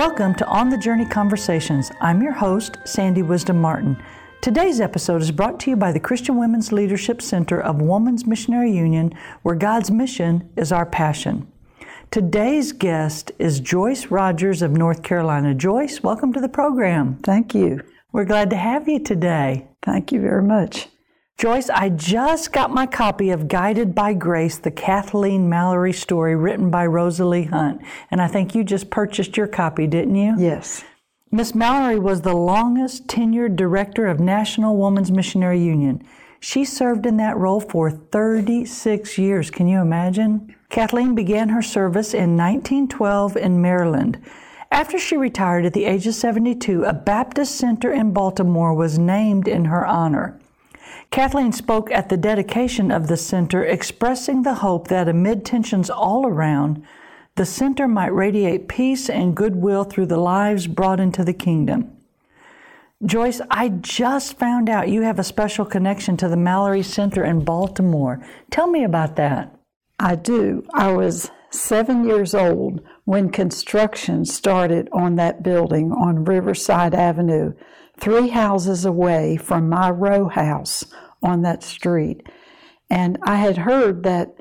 Welcome to On the Journey Conversations. I'm your host, Sandy Wisdom Martin. Today's episode is brought to you by the Christian Women's Leadership Center of Woman's Missionary Union, where God's mission is our passion. Today's guest is Joyce Rogers of North Carolina. Joyce, welcome to the program. Thank you. We're glad to have you today. Thank you very much. Joyce, I just got my copy of Guided by Grace, the Kathleen Mallory story written by Rosalie Hunt. And I think you just purchased your copy, didn't you? Yes. Miss Mallory was the longest tenured director of National Woman's Missionary Union. She served in that role for 36 years. Can you imagine? Kathleen began her service in 1912 in Maryland. After she retired at the age of 72, a Baptist center in Baltimore was named in her honor. Kathleen spoke at the dedication of the center, expressing the hope that amid tensions all around, the center might radiate peace and goodwill through the lives brought into the kingdom. Joyce, I just found out you have a special connection to the Mallory Center in Baltimore. Tell me about that. I do. I was seven years old when construction started on that building on Riverside Avenue three houses away from my row house on that street. And I had heard that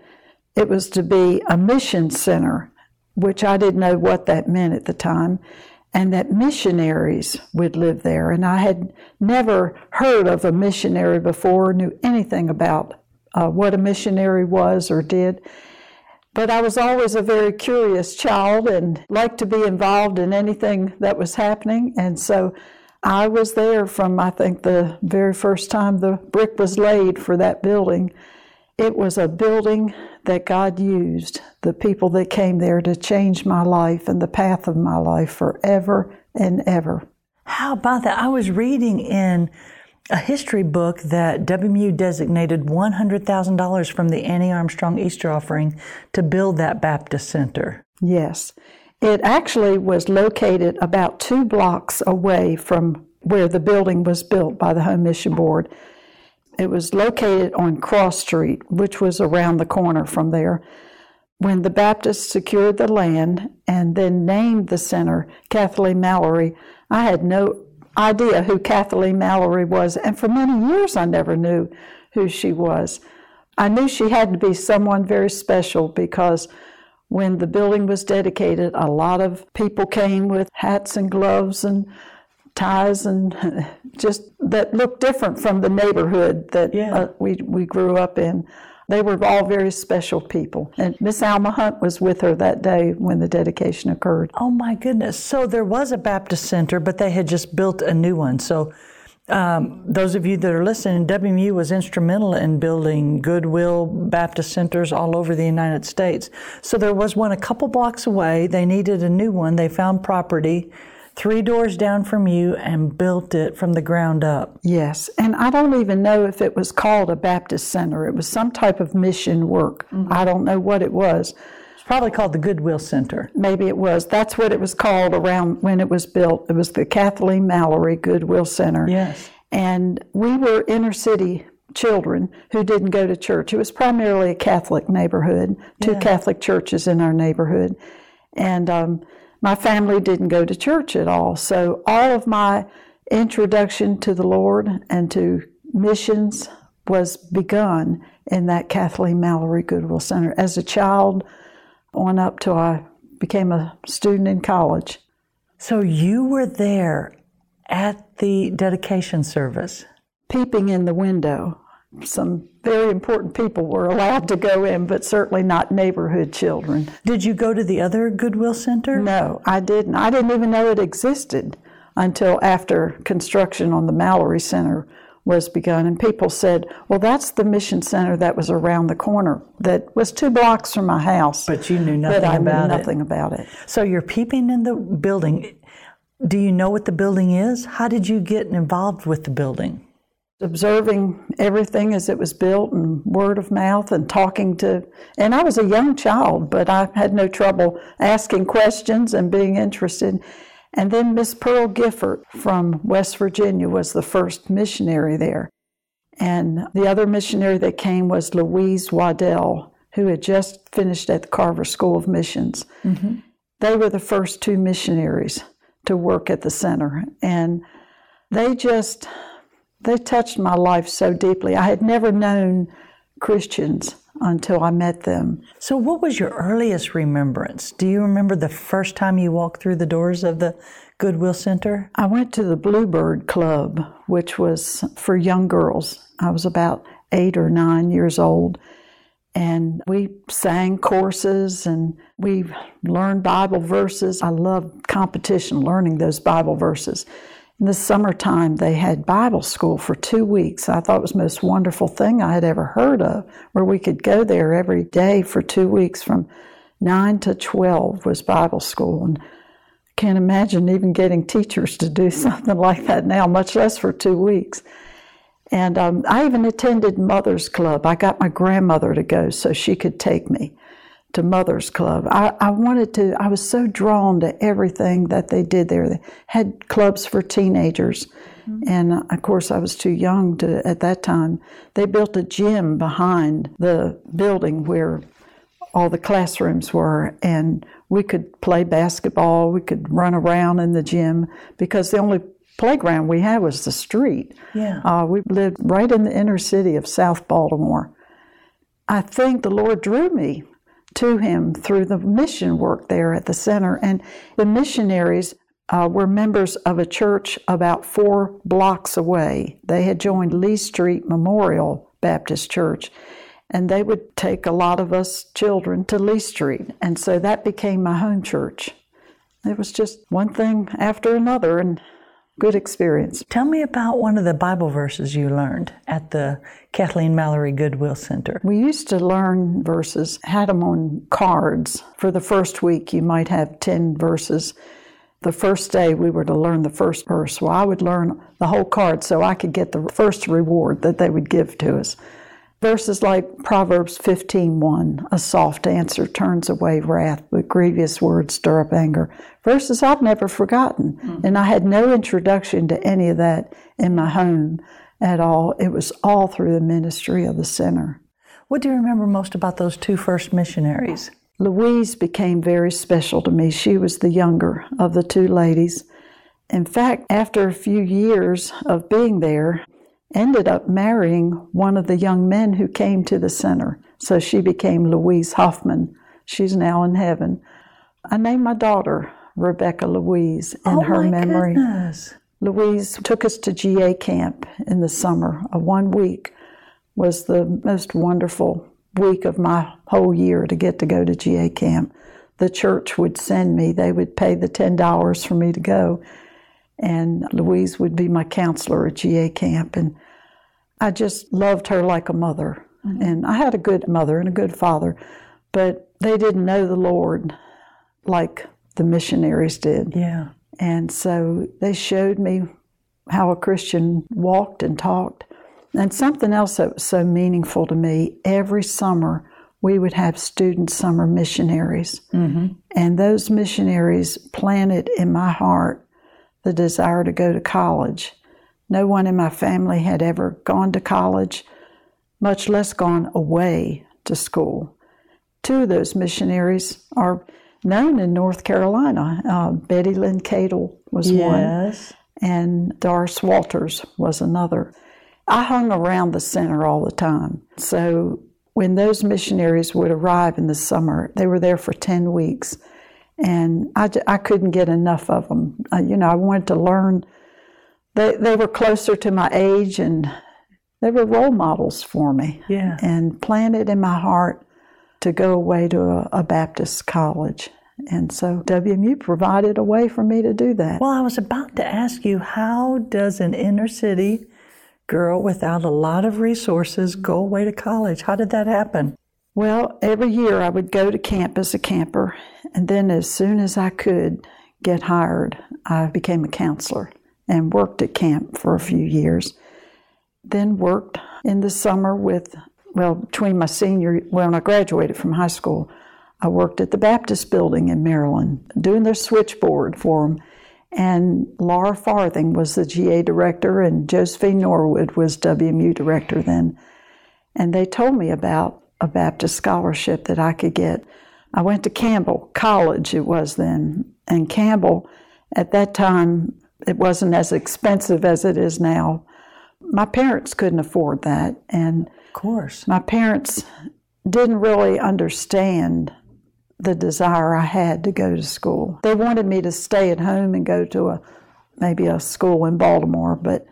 it was to be a mission center, which I didn't know what that meant at the time, and that missionaries would live there. And I had never heard of a missionary before, knew anything about uh, what a missionary was or did. But I was always a very curious child and liked to be involved in anything that was happening. And so I was there from, I think, the very first time the brick was laid for that building. It was a building that God used, the people that came there to change my life and the path of my life forever and ever. How about that? I was reading in a history book that WMU designated $100,000 from the Annie Armstrong Easter offering to build that Baptist Center. Yes. It actually was located about two blocks away from where the building was built by the Home Mission Board. It was located on Cross Street, which was around the corner from there. When the Baptists secured the land and then named the center Kathleen Mallory, I had no idea who Kathleen Mallory was, and for many years I never knew who she was. I knew she had to be someone very special because when the building was dedicated, a lot of people came with hats and gloves and ties and just that looked different from the neighborhood that yeah. uh, we, we grew up in. They were all very special people. And Miss Alma Hunt was with her that day when the dedication occurred. Oh my goodness. So there was a Baptist center, but they had just built a new one. So um, those of you that are listening, WMU was instrumental in building Goodwill Baptist centers all over the United States. So there was one a couple blocks away. They needed a new one. They found property three doors down from you and built it from the ground up. Yes, and I don't even know if it was called a Baptist center. It was some type of mission work. Mm-hmm. I don't know what it was probably called the Goodwill Center. Maybe it was. That's what it was called around when it was built. It was the Kathleen Mallory Goodwill Center. Yes. And we were inner city children who didn't go to church. It was primarily a Catholic neighborhood, two yeah. Catholic churches in our neighborhood. And um, my family didn't go to church at all. So all of my introduction to the Lord and to missions was begun in that Kathleen Mallory Goodwill Center. As a child, on up till I became a student in college. So you were there at the dedication service? Peeping in the window. Some very important people were allowed to go in, but certainly not neighborhood children. Did you go to the other Goodwill Center? No, I didn't. I didn't even know it existed until after construction on the Mallory Center was begun. And people said, well, that's the mission center that was around the corner that was two blocks from my house. But you knew nothing but I about knew nothing about it. So you're peeping in the building. Do you know what the building is? How did you get involved with the building? Observing everything as it was built and word of mouth and talking to, and I was a young child, but I had no trouble asking questions and being interested. And then Miss Pearl Gifford from West Virginia was the first missionary there. And the other missionary that came was Louise Waddell, who had just finished at the Carver School of Missions. Mm-hmm. they were the first two missionaries to work at the center. And they just, they touched my life so deeply. I had never known Christians until I met them. So, what was your earliest remembrance? Do you remember the first time you walked through the doors of the Goodwill Center? I went to the Bluebird Club, which was for young girls. I was about eight or nine years old. And we sang courses and we learned Bible verses. I love competition, learning those Bible verses. In the summertime, they had Bible school for two weeks. I thought it was the most wonderful thing I had ever heard of, where we could go there every day for two weeks from 9 to 12 was Bible school. And I can't imagine even getting teachers to do something like that now, much less for two weeks. And um, I even attended Mother's Club. I got my grandmother to go so she could take me to Mother's Club. I, I wanted to, I was so drawn to everything that they did there. They had clubs for teenagers. Mm-hmm. And uh, of course, I was too young to, at that time. They built a gym behind the building where all the classrooms were. And we could play basketball, we could run around in the gym because the only playground we had was the street. Yeah. Uh, we lived right in the inner city of South Baltimore. I think the Lord drew me to Him through the mission work there at the center. And the missionaries uh, were members of a church about four blocks away. They had joined Lee Street Memorial Baptist Church and they would take a lot of us children to Lee Street. And so that became my home church. It was just one thing after another and good experience. Tell me about one of the Bible verses you learned at the Kathleen Mallory Goodwill Center. We used to learn verses, had them on cards. For the first week, you might have 10 verses. The first day, we were to learn the first verse. Well, I would learn the whole card so I could get the first reward that they would give to us. Verses like Proverbs 15:1, a soft answer turns away wrath, but grievous words stir up anger. Verses I've never forgotten. Mm-hmm. And I had no introduction to any of that in my home at all. It was all through the ministry of the center. What do you remember most about those two first missionaries? Louise became very special to me. She was the younger of the two ladies. In fact, after a few years of being there, ended up marrying one of the young men who came to the center. So she became Louise Hoffman. She's now in heaven. I named my daughter Rebecca Louise in oh her memory. Goodness. Louise took us to GA camp in the summer. A one week was the most wonderful week of my whole year to get to go to GA camp. The church would send me, they would pay the $10 for me to go and Louise would be my counselor at GA camp. And I just loved her like a mother. Mm-hmm. And I had a good mother and a good father, but they didn't know the Lord like the missionaries did. Yeah. And so they showed me how a Christian walked and talked. And something else that was so meaningful to me every summer, we would have student summer missionaries. Mm-hmm. And those missionaries planted in my heart the desire to go to college. No one in my family had ever gone to college, much less gone away to school. Two of those missionaries are known in North Carolina. Uh, Betty Lynn Cadle was yes. one, and Doris Walters was another. I hung around the center all the time. So when those missionaries would arrive in the summer, they were there for 10 weeks and I, I couldn't get enough of them. Uh, you know, I wanted to learn. They, they were closer to my age and they were role models for me. Yeah. And planted in my heart to go away to a, a Baptist college. And so WMU provided a way for me to do that. Well, I was about to ask you how does an inner city girl without a lot of resources go away to college? How did that happen? Well, every year I would go to camp as a camper, and then as soon as I could get hired, I became a counselor and worked at camp for a few years. Then worked in the summer with, well, between my senior, when I graduated from high school, I worked at the Baptist building in Maryland, doing their switchboard for them. And Laura Farthing was the GA director, and Josephine Norwood was WMU director then. And they told me about a Baptist scholarship that I could get. I went to Campbell College, it was then. And Campbell, at that time, it wasn't as expensive as it is now. My parents couldn't afford that. And of course, my parents didn't really understand the desire I had to go to school. They wanted me to stay at home and go to a maybe a school in Baltimore, but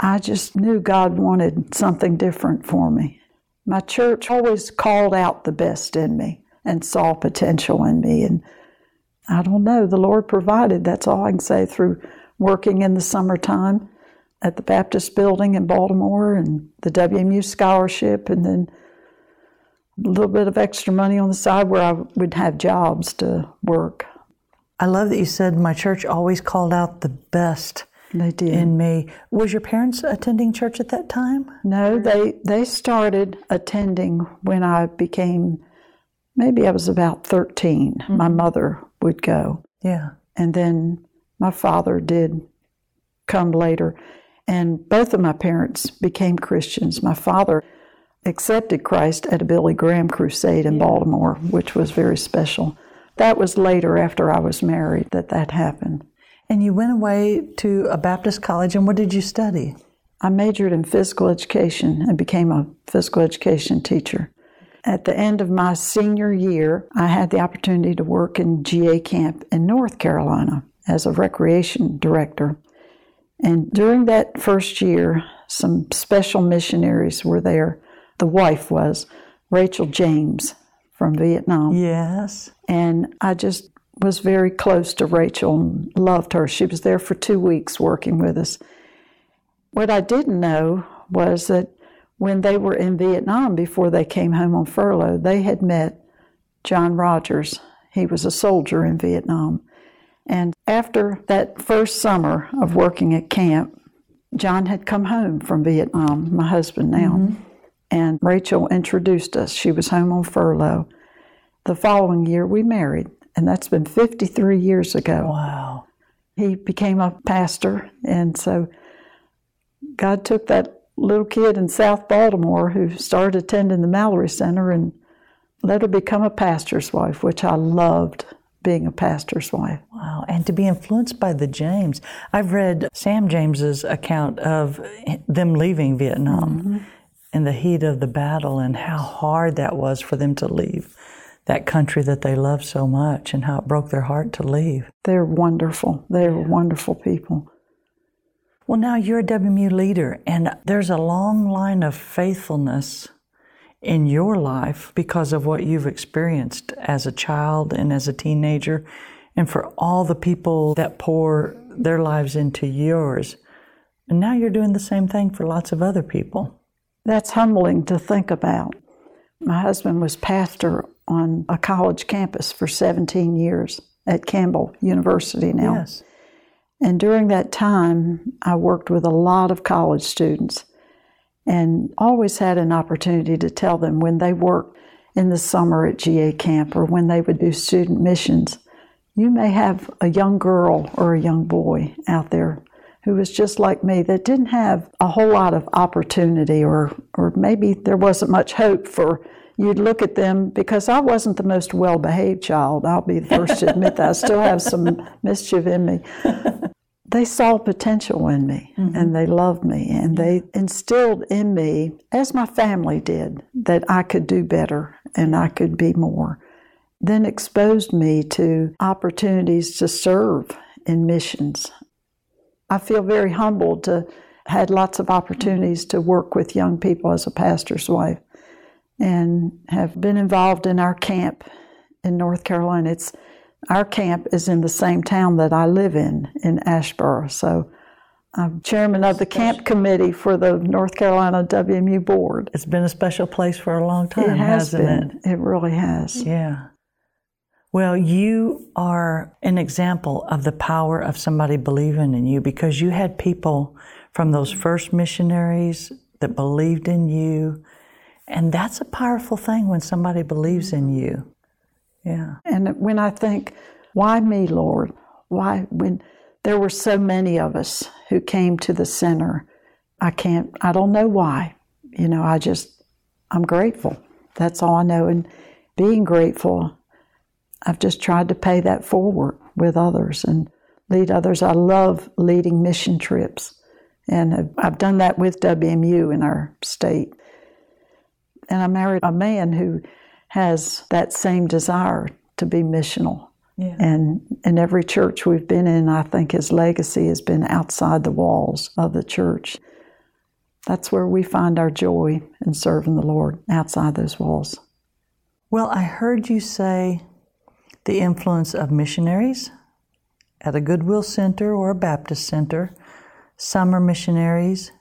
I just knew God wanted something different for me. My church always called out the best in me and saw potential in me and I don't know, the Lord provided. That's all I can say through working in the summertime at the Baptist building in Baltimore and the WMU scholarship and then a little bit of extra money on the side where I would have jobs to work. I love that you said my church always called out the best they did. in me. Was your parents attending church at that time? No, they they started attending when I became maybe I was about 13. Mm-hmm. My mother would go. Yeah. And then my father did come later. And both of my parents became Christians. My father accepted Christ at a Billy Graham crusade in Baltimore, which was very special. That was later after I was married that that happened. And you went away to a Baptist college, and what did you study? I majored in physical education and became a physical education teacher. At the end of my senior year, I had the opportunity to work in GA camp in North Carolina as a recreation director. And during that first year, some special missionaries were there the wife was, Rachel James from Vietnam. Yes. And I just was very close to Rachel and loved her. She was there for two weeks working with us. What I didn't know was that when they were in Vietnam before they came home on furlough, they had met John Rogers. He was a soldier in Vietnam. And after that first summer of working at camp, John had come home from Vietnam, my husband now. Mm-hmm and Rachel introduced us. She was home on furlough. The following year, we married, and that's been 53 years ago. Wow. He became a pastor, and so God took that little kid in South Baltimore who started attending the Mallory Center and let her become a pastor's wife, which I loved being a pastor's wife. Wow, and to be influenced by the James. I've read Sam James's account of them leaving Vietnam. Mm-hmm in the heat of the battle and how hard that was for them to leave that country that they loved so much and how it broke their heart to leave. They're wonderful. They're wonderful people. Well, now you're a WMU leader, and there's a long line of faithfulness in your life because of what you've experienced as a child and as a teenager, and for all the people that pour their lives into yours. And now you're doing the same thing for lots of other people. That's humbling to think about. My husband was pastor on a college campus for 17 years at Campbell University now. Yes. And during that time, I worked with a lot of college students and always had an opportunity to tell them when they worked in the summer at GA camp or when they would do student missions, you may have a young girl or a young boy out there who was just like me that didn't have a whole lot of opportunity or or maybe there wasn't much hope for you'd look at them because I wasn't the most well behaved child. I'll be the first to admit that. I still have some mischief in me. They saw potential in me mm-hmm. and they loved me and they instilled in me, as my family did, that I could do better and I could be more. Then exposed me to opportunities to serve in missions. I feel very humbled to had lots of opportunities to work with young people as a pastor's wife and have been involved in our camp in North Carolina. It's our camp is in the same town that I live in in Asheboro. So I'm chairman of the camp committee for the North Carolina WMU board. It's been a special place for a long time, it has hasn't been. it? It really has. Yeah. Well, you are an example of the power of somebody believing in you because you had people from those first missionaries that believed in you. And that's a powerful thing when somebody believes in you. Yeah. And when I think, why me, Lord? Why, when there were so many of us who came to the center, I can't, I don't know why. You know, I just, I'm grateful. That's all I know. And being grateful, I've just tried to pay that forward with others and lead others. I love leading mission trips, and I've done that with WMU in our state. And I married a man who has that same desire to be missional. Yeah. And in every church we've been in, I think his legacy has been outside the walls of the church. That's where we find our joy in serving the Lord, outside those walls. Well, I heard you say the influence of missionaries at a Goodwill Center or a Baptist Center, summer missionaries,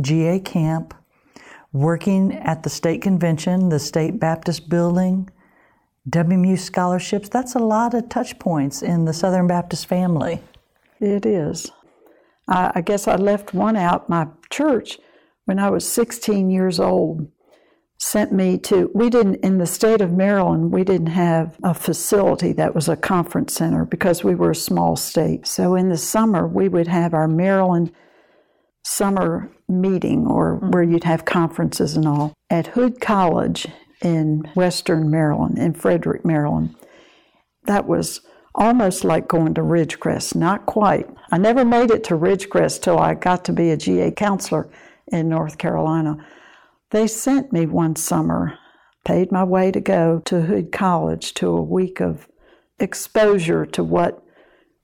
GA camp, working at the state convention, the state Baptist building, WMU scholarships. That's a lot of touch points in the Southern Baptist family. It is. I, I guess I left one out. My church, when I was 16 years old, sent me to, we didn't, in the state of Maryland, we didn't have a facility that was a conference center because we were a small state. So in the summer, we would have our Maryland summer meeting or where you'd have conferences and all at Hood College in Western Maryland, in Frederick, Maryland. That was almost like going to Ridgecrest, not quite. I never made it to Ridgecrest till I got to be a GA counselor in North Carolina. They sent me one summer, paid my way to go to Hood College to a week of exposure to what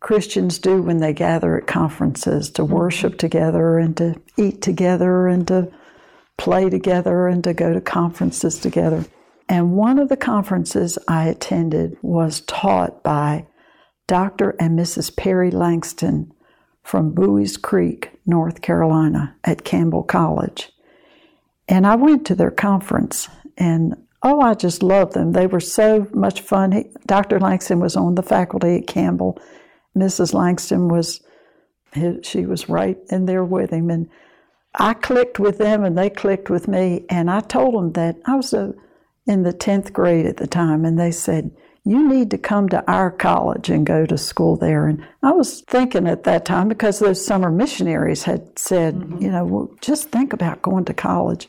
Christians do when they gather at conferences to worship together and to eat together and to play together and to go to conferences together. And one of the conferences I attended was taught by Dr. and Mrs. Perry Langston from Buies Creek, North Carolina, at Campbell College. And I went to their conference, and oh, I just loved them. They were so much fun. He, Dr. Langston was on the faculty at Campbell. Mrs. Langston was, she was right in there with him. And I clicked with them, and they clicked with me. And I told them that I was a, in the 10th grade at the time, and they said, you need to come to our college and go to school there. And I was thinking at that time, because those summer missionaries had said, mm-hmm. you know, well, just think about going to college.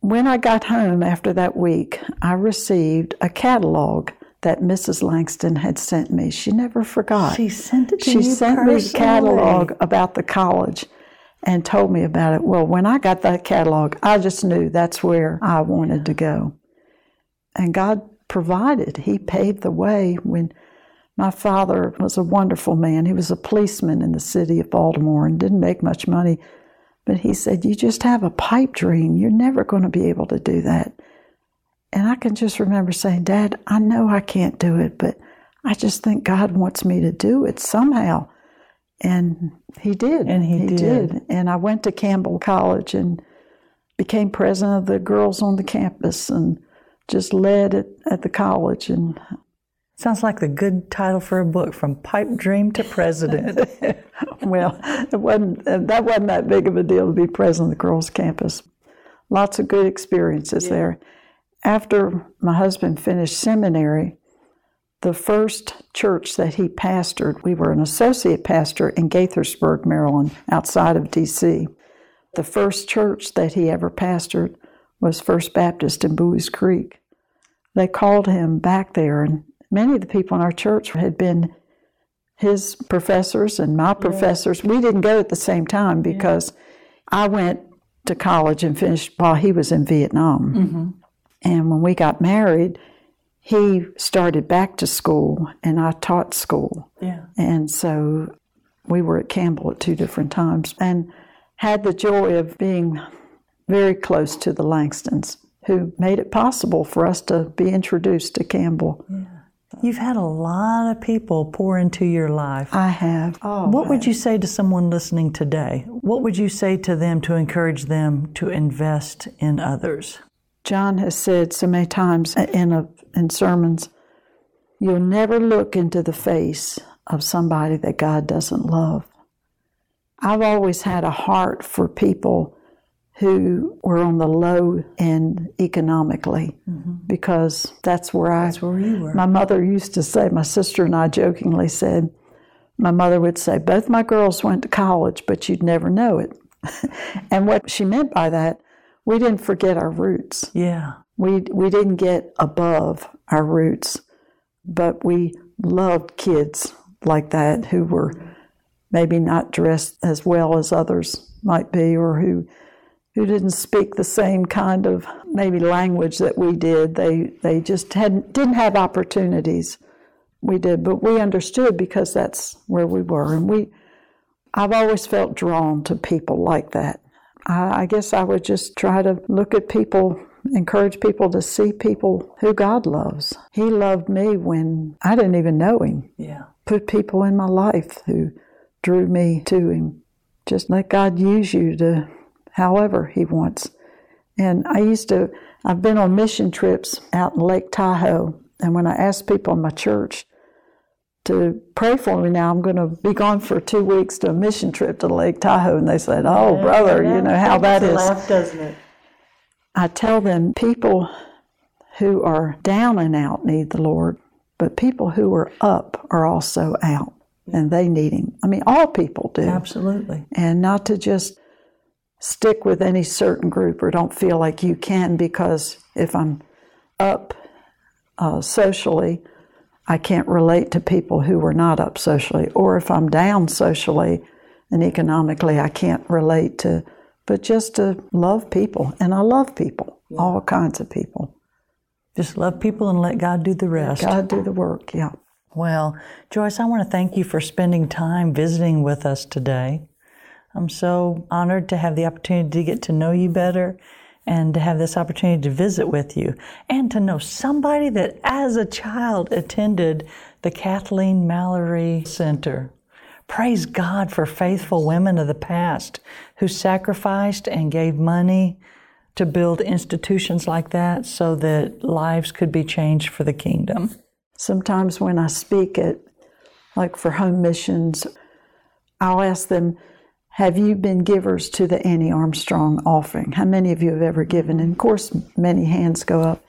When I got home after that week, I received a catalog that Mrs. Langston had sent me. She never forgot. She sent it to she sent me a catalog about the college and told me about it. Well, when I got that catalog, I just knew that's where I wanted to go. And God provided. He paved the way when my father was a wonderful man. He was a policeman in the city of Baltimore and didn't make much money. But he said, You just have a pipe dream. You're never going to be able to do that. Can just remember saying, Dad, I know I can't do it, but I just think God wants me to do it somehow. And he did. And he, he did. did. And I went to Campbell College and became president of the girls on the campus and just led at, at the college. And Sounds like the good title for a book, From Pipe Dream to President. well, it wasn't, that wasn't that big of a deal to be president of the girls' campus. Lots of good experiences yeah. there. After my husband finished seminary, the first church that he pastored, we were an associate pastor in Gaithersburg, Maryland, outside of D.C. The first church that he ever pastored was First Baptist in Buies Creek. They called him back there, and many of the people in our church had been his professors and my professors. We didn't go at the same time because yeah. I went to college and finished while he was in Vietnam. Mm-hmm. And when we got married, he started back to school and I taught school. Yeah. And so we were at Campbell at two different times and had the joy of being very close to the Langstons who made it possible for us to be introduced to Campbell. Yeah. You've had a lot of people pour into your life. I have. Oh, what would you say to someone listening today? What would you say to them to encourage them to invest in others? John has said so many times in, a, in sermons, you'll never look into the face of somebody that God doesn't love. I've always had a heart for people who were on the low end economically mm-hmm. because that's where I that's where you were. My mother used to say, my sister and I jokingly said, my mother would say, both my girls went to college, but you'd never know it. and what she meant by that we didn't forget our roots. Yeah. We, we didn't get above our roots, but we loved kids like that who were maybe not dressed as well as others might be or who who didn't speak the same kind of maybe language that we did. They they just had didn't have opportunities. We did, but we understood because that's where we were, and we. I've always felt drawn to people like that. I, I guess I would just try to look at people, encourage people to see people who God loves. He loved me when I didn't even know Him. Yeah. Put people in my life who drew me to Him. Just let God use you to however He wants. And I used to, I've been on mission trips out in Lake Tahoe. And when I asked people in my church to pray for me now, I'm going to be gone for two weeks to a mission trip to Lake Tahoe. And they said, Oh, yeah, brother, you know how that is. Laugh, doesn't it? I tell them people who are down and out need the Lord, but people who are up are also out and they need Him. I mean, all people do. Absolutely. And not to just stick with any certain group or don't feel like you can because if I'm up uh, socially, I can't relate to people who are not up socially. Or if I'm down socially and economically, I can't relate to, but just to love people. And I love people, yeah. all kinds of people. Just love people and let God do the rest. God do the work, yeah. Well, Joyce, I want to thank you for spending time visiting with us today. I'm so honored to have the opportunity to get to know you better and to have this opportunity to visit with you and to know somebody that as a child attended the Kathleen Mallory Center. Praise God for faithful women of the past who sacrificed and gave money to build institutions like that so that lives could be changed for the kingdom. Sometimes when I speak at, like for home missions, I'll ask them, have you been givers to the Annie Armstrong offering? How many of you have ever given? And of course, many hands go up.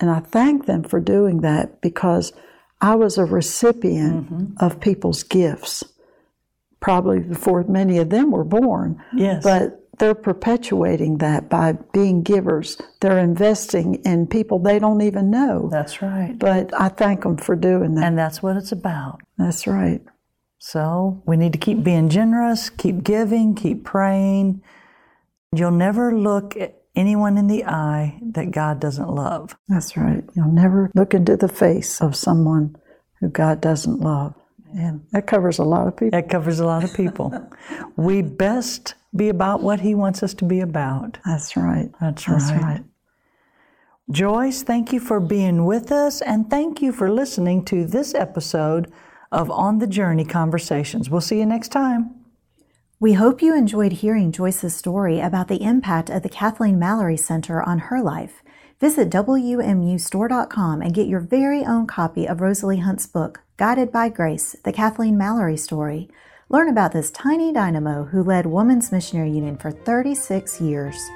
And I thank them for doing that because I was a recipient mm-hmm. of people's gifts, probably before many of them were born. Yes. But they're perpetuating that by being givers. They're investing in people they don't even know. That's right. But I thank them for doing that. And that's what it's about. That's right. So we need to keep being generous, keep giving, keep praying. You'll never look at anyone in the eye that God doesn't love. That's right. You'll never look into the face of someone who God doesn't love. And that covers a lot of people. That covers a lot of people. we best be about what He wants us to be about. That's right. That's, That's right. right. Joyce, thank you for being with us and thank you for listening to this episode of On the Journey Conversations. We'll see you next time. We hope you enjoyed hearing Joyce's story about the impact of the Kathleen Mallory Center on her life. Visit WMUstore.com and get your very own copy of Rosalie Hunt's book, Guided by Grace The Kathleen Mallory Story. Learn about this tiny dynamo who led Women's Missionary Union for 36 years.